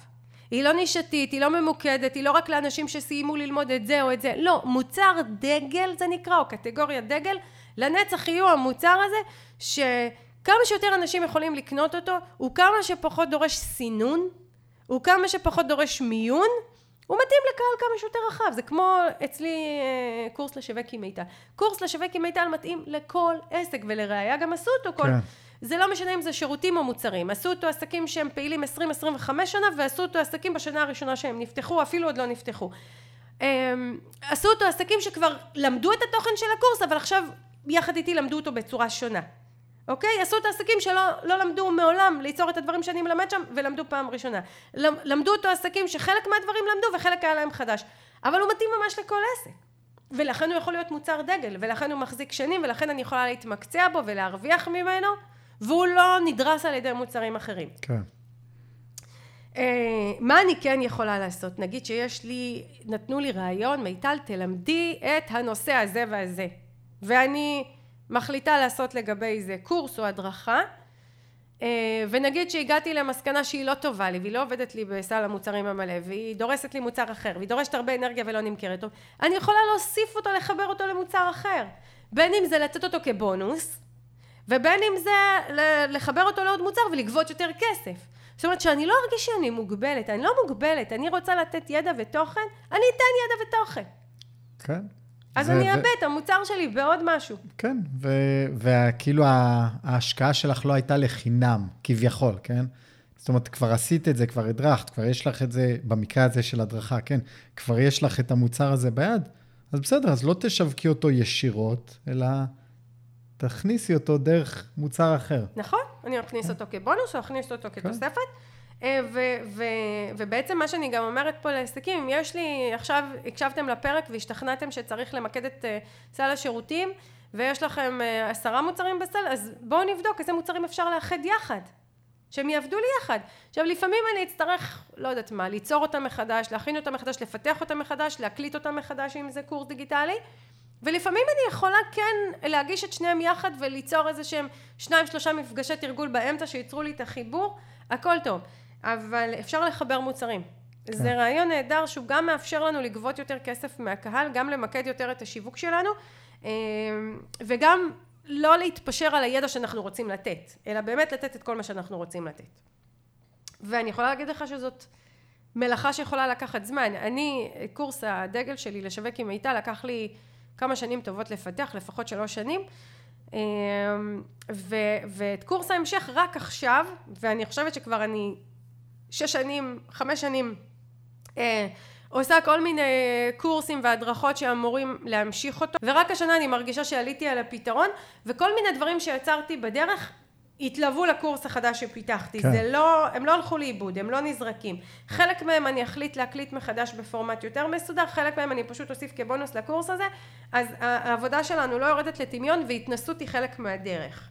היא לא נישתית, היא לא ממוקדת, היא לא רק לאנשים שסיימו ללמוד את זה או את זה, לא, מוצר דגל זה נקרא, או קטגוריה דגל, לנצח יהיו המוצר הזה, שכמה שיותר אנשים יכולים לקנות אותו, הוא כמה שפחות דורש סינון, הוא כמה שפחות דורש מיון, הוא מתאים לקהל כמה שיותר רחב, זה כמו אצלי אה, קורס לשווק עם מיטל. קורס לשווק עם מיטל מתאים לכל עסק, ולראיה גם עשו אותו כל... כן. זה לא משנה אם זה שירותים או מוצרים. עשו אותו עסקים שהם פעילים 20-25 שנה, ועשו אותו עסקים בשנה הראשונה שהם נפתחו, אפילו עוד לא נפתחו. אמ, עשו אותו עסקים שכבר למדו את התוכן של הקורס, אבל עכשיו יחד איתי למדו אותו בצורה שונה. אוקיי? עשו את העסקים שלא לא למדו מעולם ליצור את הדברים שאני מלמד שם, ולמדו פעם ראשונה. למדו אותו עסקים שחלק מהדברים למדו וחלק היה להם חדש. אבל הוא מתאים ממש לכל עסק. ולכן הוא יכול להיות מוצר דגל, ולכן הוא מחזיק שנים, ולכן אני יכולה להתמקצע בו ולהרוויח ממנו, והוא לא נדרס על ידי מוצרים אחרים. כן. Uh, מה אני כן יכולה לעשות? נגיד שיש לי, נתנו לי רעיון, מיטל תלמדי את הנושא הזה והזה. ואני מחליטה לעשות לגבי זה קורס או הדרכה אה, ונגיד שהגעתי למסקנה שהיא לא טובה לי והיא לא עובדת לי בסל המוצרים המלא והיא דורסת לי מוצר אחר והיא דורשת הרבה אנרגיה ולא נמכרת אני יכולה להוסיף אותו לחבר אותו למוצר אחר בין אם זה לתת אותו כבונוס ובין אם זה לחבר אותו לעוד מוצר ולגבות יותר כסף זאת אומרת שאני לא ארגיש שאני מוגבלת אני לא מוגבלת אני רוצה לתת ידע ותוכן אני אתן ידע ותוכן כן אז אני אאבד את המוצר שלי בעוד משהו. כן, וכאילו ההשקעה שלך לא הייתה לחינם, כביכול, כן? זאת אומרת, כבר עשית את זה, כבר הדרכת, כבר יש לך את זה, במקרה הזה של הדרכה, כן? כבר יש לך את המוצר הזה ביד, אז בסדר, אז לא תשווקי אותו ישירות, אלא תכניסי אותו דרך מוצר אחר. נכון, אני אכניס אותו כבונוס, או אכניס אותו כן. כתוספת. אה, ו- ו- ובעצם מה שאני גם אומרת פה לעסקים, אם יש לי, עכשיו הקשבתם לפרק והשתכנעתם שצריך למקד את אה, סל השירותים ויש לכם אה, עשרה מוצרים בסל, אז בואו נבדוק איזה מוצרים אפשר לאחד יחד, שהם יעבדו לי יחד. עכשיו לפעמים אני אצטרך, לא יודעת מה, ליצור אותם מחדש, להכין אותם מחדש, לפתח אותם מחדש, להקליט אותם מחדש אם זה קורס דיגיטלי ולפעמים אני יכולה כן להגיש את שניהם יחד וליצור איזה שהם שניים שלושה מפגשי תרגול באמצע שייצרו לי את החיבור, הכל טוב. אבל אפשר לחבר מוצרים. כן. זה רעיון נהדר שהוא גם מאפשר לנו לגבות יותר כסף מהקהל, גם למקד יותר את השיווק שלנו, אה, וגם לא להתפשר על הידע שאנחנו רוצים לתת, אלא באמת לתת את כל מה שאנחנו רוצים לתת. ואני יכולה להגיד לך שזאת מלאכה שיכולה לקחת זמן. אני, קורס הדגל שלי לשווק עם מיטל לקח לי כמה שנים טובות לפתח, לפחות שלוש שנים. אה, ו, ואת קורס ההמשך רק עכשיו, ואני חושבת שכבר אני שש שנים, חמש שנים, אה, עושה כל מיני קורסים והדרכות שאמורים להמשיך אותו ורק השנה אני מרגישה שעליתי על הפתרון וכל מיני דברים שיצרתי בדרך התלוו לקורס החדש שפיתחתי, כן. זה לא, הם לא הלכו לאיבוד, הם לא נזרקים. חלק מהם אני אחליט להקליט מחדש בפורמט יותר מסודר, חלק מהם אני פשוט אוסיף כבונוס לקורס הזה, אז העבודה שלנו לא יורדת לטמיון והתנסות היא חלק מהדרך.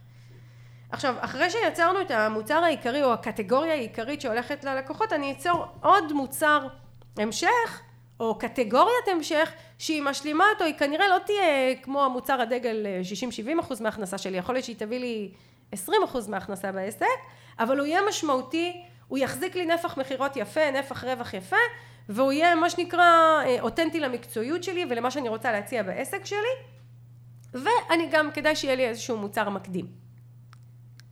עכשיו, אחרי שיצרנו את המוצר העיקרי או הקטגוריה העיקרית שהולכת ללקוחות, אני אצור עוד מוצר המשך או קטגוריית המשך שהיא משלימה אותו, היא כנראה לא תהיה כמו המוצר הדגל 60-70 אחוז מההכנסה שלי, יכול להיות שהיא תביא לי 20 אחוז מההכנסה בעסק, אבל הוא יהיה משמעותי, הוא יחזיק לי נפח מכירות יפה, נפח רווח יפה, והוא יהיה מה שנקרא אה, אותנטי למקצועיות שלי ולמה שאני רוצה להציע בעסק שלי, ואני גם, כדאי שיהיה לי איזשהו מוצר מקדים.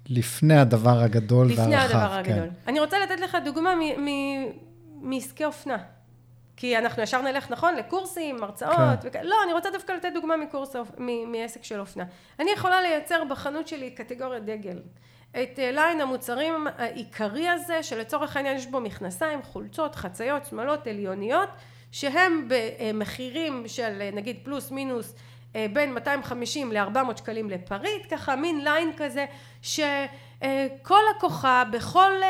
לפני הדבר הגדול והרחב. לפני הדבר כן. הגדול. אני רוצה לתת לך דוגמה מעסקי אופנה. כי אנחנו ישר נלך, נכון, לקורסים, הרצאות, כן. וכ... לא, אני רוצה דווקא לתת דוגמה מקורס, מעסק של אופנה. אני יכולה לייצר בחנות שלי קטגוריה דגל. את אה, ליין המוצרים העיקרי הזה, שלצורך העניין יש בו מכנסיים, חולצות, חצאיות, שמלות, עליוניות, שהם במחירים של אה, נגיד פלוס מינוס אה, בין 250 ל-400 שקלים לפריט, ככה מין ליין כזה שכל לקוחה בכל אה,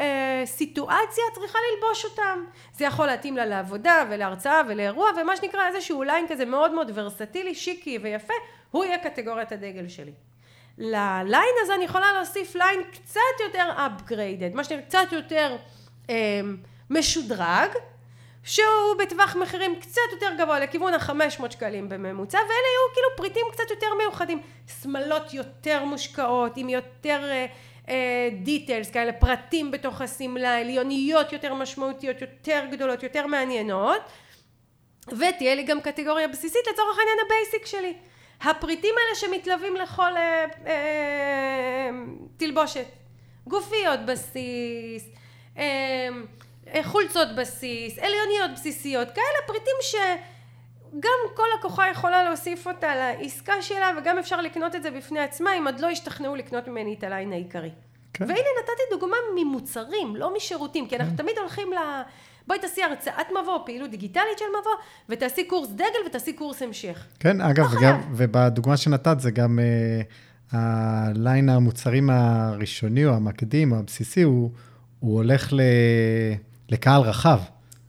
אה, סיטואציה צריכה ללבוש אותם. זה יכול להתאים לה לעבודה ולהרצאה ולאירוע ומה שנקרא איזשהו ליין כזה מאוד מאוד ורסטילי, שיקי ויפה, הוא יהיה קטגוריית הדגל שלי. לליין הזה אני יכולה להוסיף ליין קצת יותר upgraded, מה שנקרא קצת יותר אה, משודרג שהוא בטווח מחירים קצת יותר גבוה לכיוון ה-500 שקלים בממוצע ואלה יהיו כאילו פריטים קצת יותר מיוחדים שמלות יותר מושקעות עם יותר אה, details כאלה, פרטים בתוך השמלה, עליוניות יותר משמעותיות, יותר גדולות, יותר מעניינות, ותהיה לי גם קטגוריה בסיסית לצורך העניין ה basic שלי. הפריטים האלה שמתלווים לכל אה, אה, תלבושת. גופיות בסיס, אה, אה, חולצות בסיס, עליוניות בסיסיות, כאלה פריטים שגם כל לקוחה יכולה להוסיף אותה לעסקה שלה וגם אפשר לקנות את זה בפני עצמה אם עוד לא ישתכנעו לקנות ממני את הליין העיקרי. כן. והנה נתתי דוגמה ממוצרים, לא משירותים, כי אנחנו כן. תמיד הולכים ל... בואי תעשי הרצאת מבוא, פעילות דיגיטלית של מבוא, ותעשי קורס דגל ותעשי קורס המשך. כן, אגב, לא וגם, ובדוגמה שנתת זה גם אה, הליין המוצרים הראשוני או המקדים או הבסיסי, הוא, הוא הולך ל, לקהל רחב.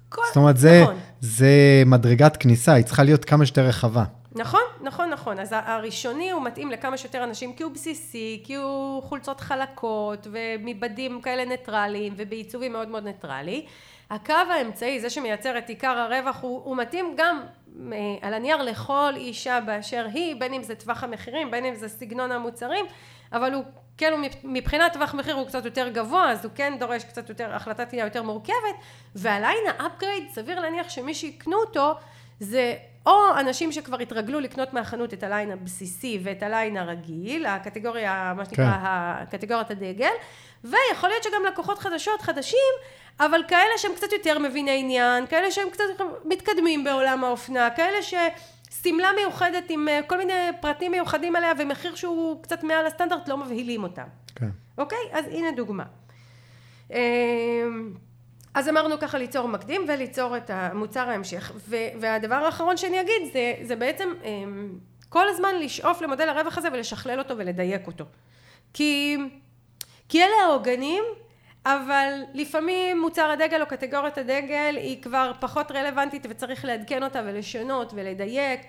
כל, זאת אומרת, זה, נכון. זה מדרגת כניסה, היא צריכה להיות כמה שיותר רחבה. נכון, נכון, נכון. אז הראשוני הוא מתאים לכמה שיותר אנשים, כי הוא בסיסי, כי הוא חולצות חלקות, ומבדים כאלה ניטרליים, ובעיצובים מאוד מאוד ניטרלי. הקו האמצעי, זה שמייצר את עיקר הרווח, הוא, הוא מתאים גם אה, על הנייר לכל אישה באשר היא, בין אם זה טווח המחירים, בין אם זה סגנון המוצרים, אבל הוא כן, הוא מבחינת טווח מחיר הוא קצת יותר גבוה, אז הוא כן דורש קצת יותר, החלטה תהיה יותר מורכבת, והליין ה upgrade, סביר להניח שמי שיקנו אותו, זה או אנשים שכבר התרגלו לקנות מהחנות את הליין הבסיסי ואת הליין הרגיל, הקטגוריה, מה שנקרא, כן. קטגוריית הדגל, ויכול להיות שגם לקוחות חדשות, חדשים, אבל כאלה שהם קצת יותר מביני עניין, כאלה שהם קצת מתקדמים בעולם האופנה, כאלה ששמלה מיוחדת עם אה, כל מיני פרטים מיוחדים עליה ומחיר שהוא קצת מעל הסטנדרט לא מבהילים אותם. כן. אוקיי? אז הנה דוגמה. אמ, אז אמרנו ככה ליצור מקדים וליצור את המוצר ההמשך. והדבר האחרון שאני אגיד זה, זה בעצם אמ, כל הזמן לשאוף למודל הרווח הזה ולשכלל אותו ולדייק אותו. כי, כי אלה העוגנים אבל לפעמים מוצר הדגל או קטגוריית הדגל היא כבר פחות רלוונטית וצריך לעדכן אותה ולשנות ולדייק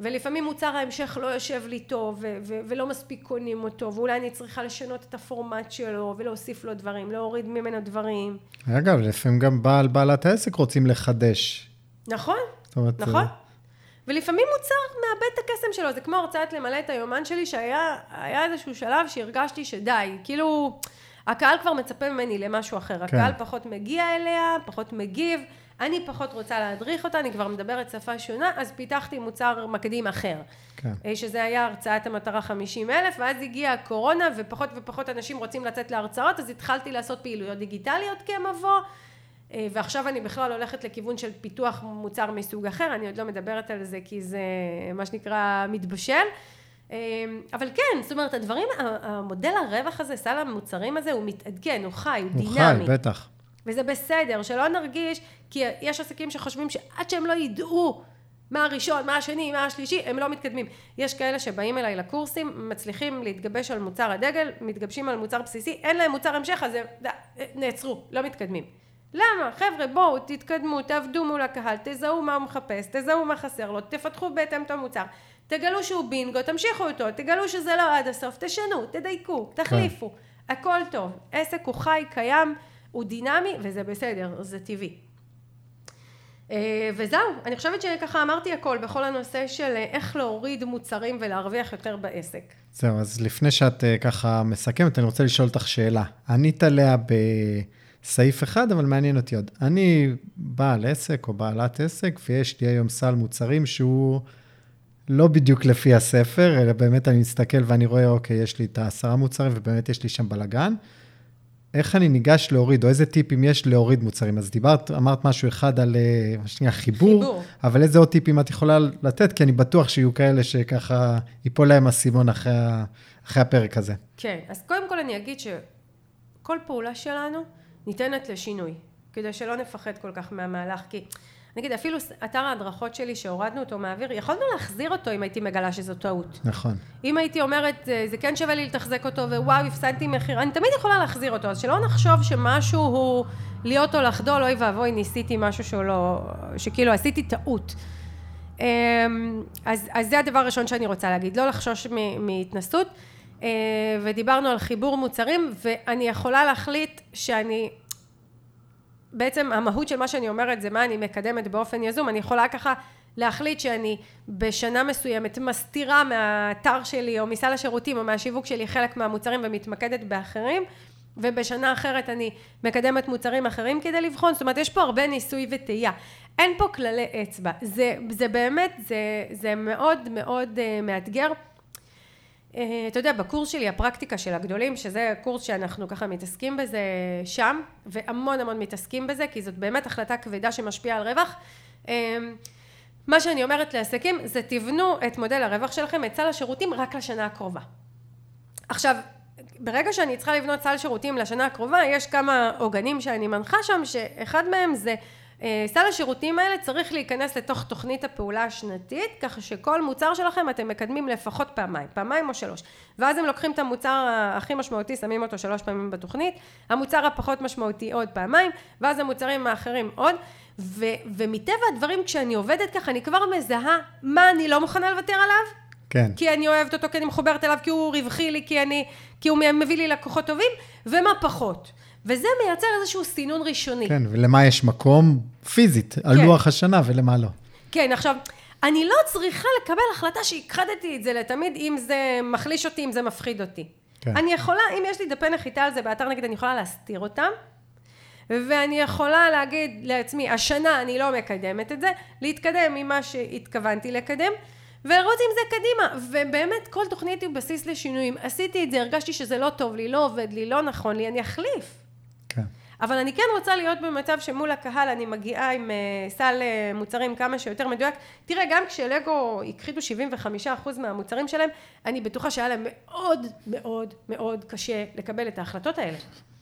ולפעמים מוצר ההמשך לא יושב לי טוב ו- ו- ולא מספיק קונים אותו ואולי אני צריכה לשנות את הפורמט שלו ולהוסיף לו דברים, להוריד ממנו דברים. אגב, לפעמים גם בעל בעלת העסק רוצים לחדש. נכון, אומרת, נכון. זה... ולפעמים מוצר מאבד את הקסם שלו, זה כמו הרצאת למלא את היומן שלי שהיה איזשהו שלב שהרגשתי שדי, כאילו... הקהל כבר מצפה ממני למשהו אחר, כן. הקהל פחות מגיע אליה, פחות מגיב, אני פחות רוצה להדריך אותה, אני כבר מדברת שפה שונה, אז פיתחתי מוצר מקדים אחר. כן. אה, שזה היה הרצאת המטרה 50 אלף, ואז הגיעה הקורונה ופחות ופחות אנשים רוצים לצאת להרצאות, אז התחלתי לעשות פעילויות דיגיטליות כמבוא. אה, ועכשיו אני בכלל הולכת לכיוון של פיתוח מוצר מסוג אחר, אני עוד לא מדברת על זה כי זה מה שנקרא מתבשל, אבל כן, זאת אומרת, הדברים, המודל הרווח הזה, סל המוצרים הזה, הוא מתעדכן, הוא חי, הוא, הוא דינמי. הוא חי, בטח. וזה בסדר, שלא נרגיש, כי יש עסקים שחושבים שעד שהם לא ידעו מה הראשון, מה השני, מה השלישי, הם לא מתקדמים. יש כאלה שבאים אליי לקורסים, מצליחים להתגבש על מוצר הדגל, מתגבשים על מוצר בסיסי, אין להם מוצר המשך, אז נעצרו, לא מתקדמים. למה? חבר'ה, בואו, תתקדמו, תעבדו מול הקהל, תזהו מה הוא מחפש, תזהו מה חסר לו, תפתחו בהתאם את המוצר. תגלו שהוא בינגו, תמשיכו איתו, תגלו שזה לא עד הסוף, תשנו, תדייקו, תחליפו, כן. הכל טוב. עסק הוא חי, קיים, הוא דינמי, וזה בסדר, זה טבעי. אה, וזהו, אני חושבת שככה אמרתי הכל בכל הנושא של אה, איך להוריד מוצרים ולהרוויח יותר בעסק. זהו, אז לפני שאת אה, ככה מסכמת, אני רוצה לשאול אותך שאלה. ענית עליה בסעיף אחד, אבל מעניין אותי עוד. אני בעל עסק או בעלת עסק, ויש לי היום סל מוצרים שהוא... לא בדיוק לפי הספר, אלא באמת אני מסתכל ואני רואה, אוקיי, יש לי את העשרה מוצרים ובאמת יש לי שם בלאגן. איך אני ניגש להוריד, או איזה טיפים יש להוריד מוצרים? אז דיברת, אמרת משהו אחד על, אה, מה שנקרא, חיבור, חיבור, אבל איזה עוד טיפים את יכולה לתת? כי אני בטוח שיהיו כאלה שככה ייפול להם אסימון אחרי, אחרי הפרק הזה. כן, אז קודם כל אני אגיד שכל פעולה שלנו ניתנת לשינוי, כדי שלא נפחד כל כך מהמהלך, כי... נגיד אפילו אתר ההדרכות שלי שהורדנו אותו מהאוויר, יכולנו להחזיר אותו אם הייתי מגלה שזו טעות. נכון. אם הייתי אומרת, אה, זה כן שווה לי לתחזק אותו, ווואו, הפסדתי מחיר, אני תמיד יכולה להחזיר אותו, אז שלא נחשוב שמשהו הוא להיות או לחדול, אוי ואבוי, ניסיתי משהו שהוא לא, שכאילו עשיתי טעות. אמ, אז, אז זה הדבר הראשון שאני רוצה להגיד, לא לחשוש מהתנסות. אה, ודיברנו על חיבור מוצרים, ואני יכולה להחליט שאני בעצם המהות של מה שאני אומרת זה מה אני מקדמת באופן יזום, אני יכולה ככה להחליט שאני בשנה מסוימת מסתירה מהאתר שלי או מסל השירותים או מהשיווק שלי חלק מהמוצרים ומתמקדת באחרים ובשנה אחרת אני מקדמת מוצרים אחרים כדי לבחון, זאת אומרת יש פה הרבה ניסוי וטעייה, אין פה כללי אצבע, זה, זה באמת, זה, זה מאוד מאוד uh, מאתגר. Uh, אתה יודע, בקורס שלי, הפרקטיקה של הגדולים, שזה קורס שאנחנו ככה מתעסקים בזה שם, והמון המון מתעסקים בזה, כי זאת באמת החלטה כבדה שמשפיעה על רווח. Uh, מה שאני אומרת לעסקים זה תבנו את מודל הרווח שלכם, את סל השירותים רק לשנה הקרובה. עכשיו, ברגע שאני צריכה לבנות סל שירותים לשנה הקרובה, יש כמה עוגנים שאני מנחה שם, שאחד מהם זה אה, סל השירותים האלה צריך להיכנס לתוך תוכנית הפעולה השנתית, ככה שכל מוצר שלכם אתם מקדמים לפחות פעמיים, פעמיים או שלוש. ואז הם לוקחים את המוצר הכי משמעותי, שמים אותו שלוש פעמים בתוכנית, המוצר הפחות משמעותי עוד פעמיים, ואז המוצרים האחרים עוד. ו, ומטבע הדברים כשאני עובדת ככה אני כבר מזהה מה אני לא מוכנה לוותר עליו כן. כי אני אוהבת אותו, כי אני מחוברת אליו, כי הוא רווחי לי, כי, אני, כי הוא מביא לי לקוחות טובים, ומה פחות. וזה מייצר איזשהו סינון ראשוני. כן, ולמה יש מקום פיזית, על כן. לוח השנה ולמה לא. כן, עכשיו, אני לא צריכה לקבל החלטה שהכחדתי את זה לתמיד, אם זה מחליש אותי, אם זה מפחיד אותי. כן. אני יכולה, אם יש לי דפי נחיתה על זה באתר, נגיד, אני יכולה להסתיר אותם, ואני יכולה להגיד לעצמי, השנה אני לא מקדמת את זה, להתקדם ממה שהתכוונתי לקדם, ולרוץ עם זה קדימה, ובאמת כל תוכנית היא בסיס לשינויים. עשיתי את זה, הרגשתי שזה לא טוב לי, לא עובד לי, לא נכון לי, אני אחליף. אבל אני כן רוצה להיות במצב שמול הקהל אני מגיעה עם uh, סל uh, מוצרים כמה שיותר מדויק. תראה, גם כשלגו הכחידו 75% מהמוצרים שלהם, אני בטוחה שהיה להם מאוד מאוד מאוד קשה לקבל את ההחלטות האלה.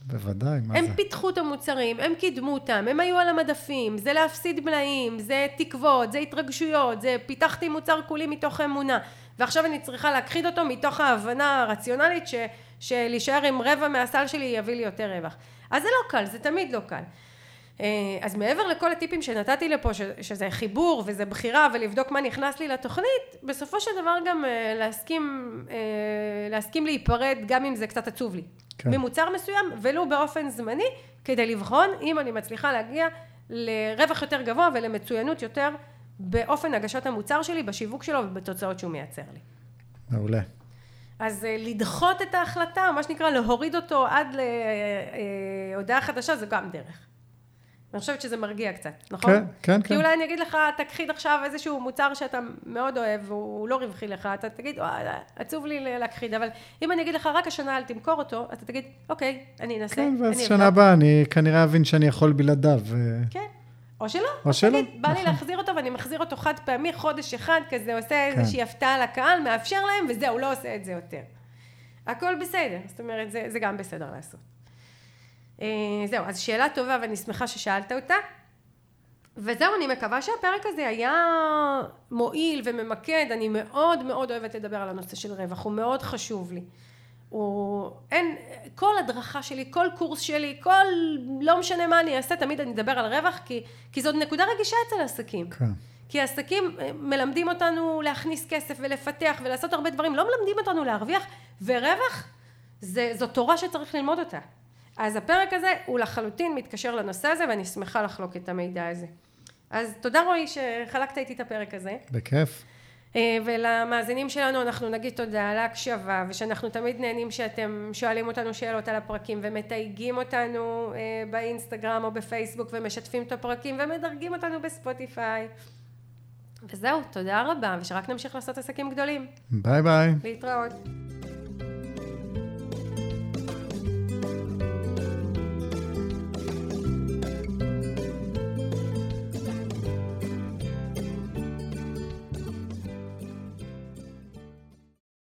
בוודאי, מה הם זה? הם פיתחו את המוצרים, הם קידמו אותם, הם היו על המדפים, זה להפסיד מלאים, זה תקוות, זה התרגשויות, זה פיתחתי מוצר כולי מתוך אמונה, ועכשיו אני צריכה להכחיד אותו מתוך ההבנה הרציונלית ש, שלהישאר עם רבע מהסל שלי יביא לי יותר רווח. אז זה לא קל, זה תמיד לא קל. אה, אז מעבר לכל הטיפים שנתתי לפה, שזה חיבור וזה בחירה ולבדוק מה נכנס לי לתוכנית, בסופו של דבר גם אה, להסכים, אה, להסכים להיפרד גם אם זה קצת עצוב לי. כן. ממוצר מסוים, ולו באופן זמני, כדי לבחון אם אני מצליחה להגיע לרווח יותר גבוה ולמצוינות יותר באופן הגשת המוצר שלי, בשיווק שלו ובתוצאות שהוא מייצר לי. מעולה. אז אה, לדחות את ההחלטה, או מה שנקרא להוריד אותו עד להודעה חדשה, זה גם דרך. אני חושבת שזה מרגיע קצת, נכון? כן, כן, כי כן. אולי אני אגיד לך, תכחיד עכשיו איזשהו מוצר שאתה מאוד אוהב, והוא לא רווחי לך, אתה תגיד, וואי, עצוב לי להכחיד, אבל אם אני אגיד לך, רק השנה אל תמכור אותו, אתה תגיד, אוקיי, אני אנסה, כן, ואז שנה הבאה אני כנראה אבין שאני יכול בלעדיו. כן. או שלא, או שלא, תגיד, בא לי נכון. להחזיר אותו ואני מחזיר אותו חד פעמי, חודש אחד, כזה עושה איזושהי הפתעה לקהל, מאפשר להם, וזהו, לא עושה את זה יותר. הכל בסדר, זאת אומרת, זה, זה גם בסדר לעשות. אה, זהו, אז שאלה טובה ואני שמחה ששאלת אותה. וזהו, אני מקווה שהפרק הזה היה מועיל וממקד, אני מאוד מאוד אוהבת לדבר על הנושא של רווח, הוא מאוד חשוב לי. הוא, אין, כל הדרכה שלי, כל קורס שלי, כל, לא משנה מה אני אעשה, תמיד אני אדבר על רווח, כי, כי זאת נקודה רגישה אצל עסקים. כן. כי עסקים אה, מלמדים אותנו להכניס כסף ולפתח ולעשות הרבה דברים, לא מלמדים אותנו להרוויח, ורווח זה, זו תורה שצריך ללמוד אותה. אז הפרק הזה הוא לחלוטין מתקשר לנושא הזה, ואני שמחה לחלוק את המידע הזה. אז תודה רועי שחלקת איתי את הפרק הזה. בכיף. אה, ולמאזינים שלנו אנחנו נגיד תודה על ההקשבה ושאנחנו תמיד נהנים שאתם שואלים אותנו שאלות על הפרקים ומתייגים אותנו אה, באינסטגרם או בפייסבוק ומשתפים את הפרקים ומדרגים אותנו בספוטיפיי. וזהו תודה רבה ושרק נמשיך לעשות עסקים גדולים. ביי ביי. להתראות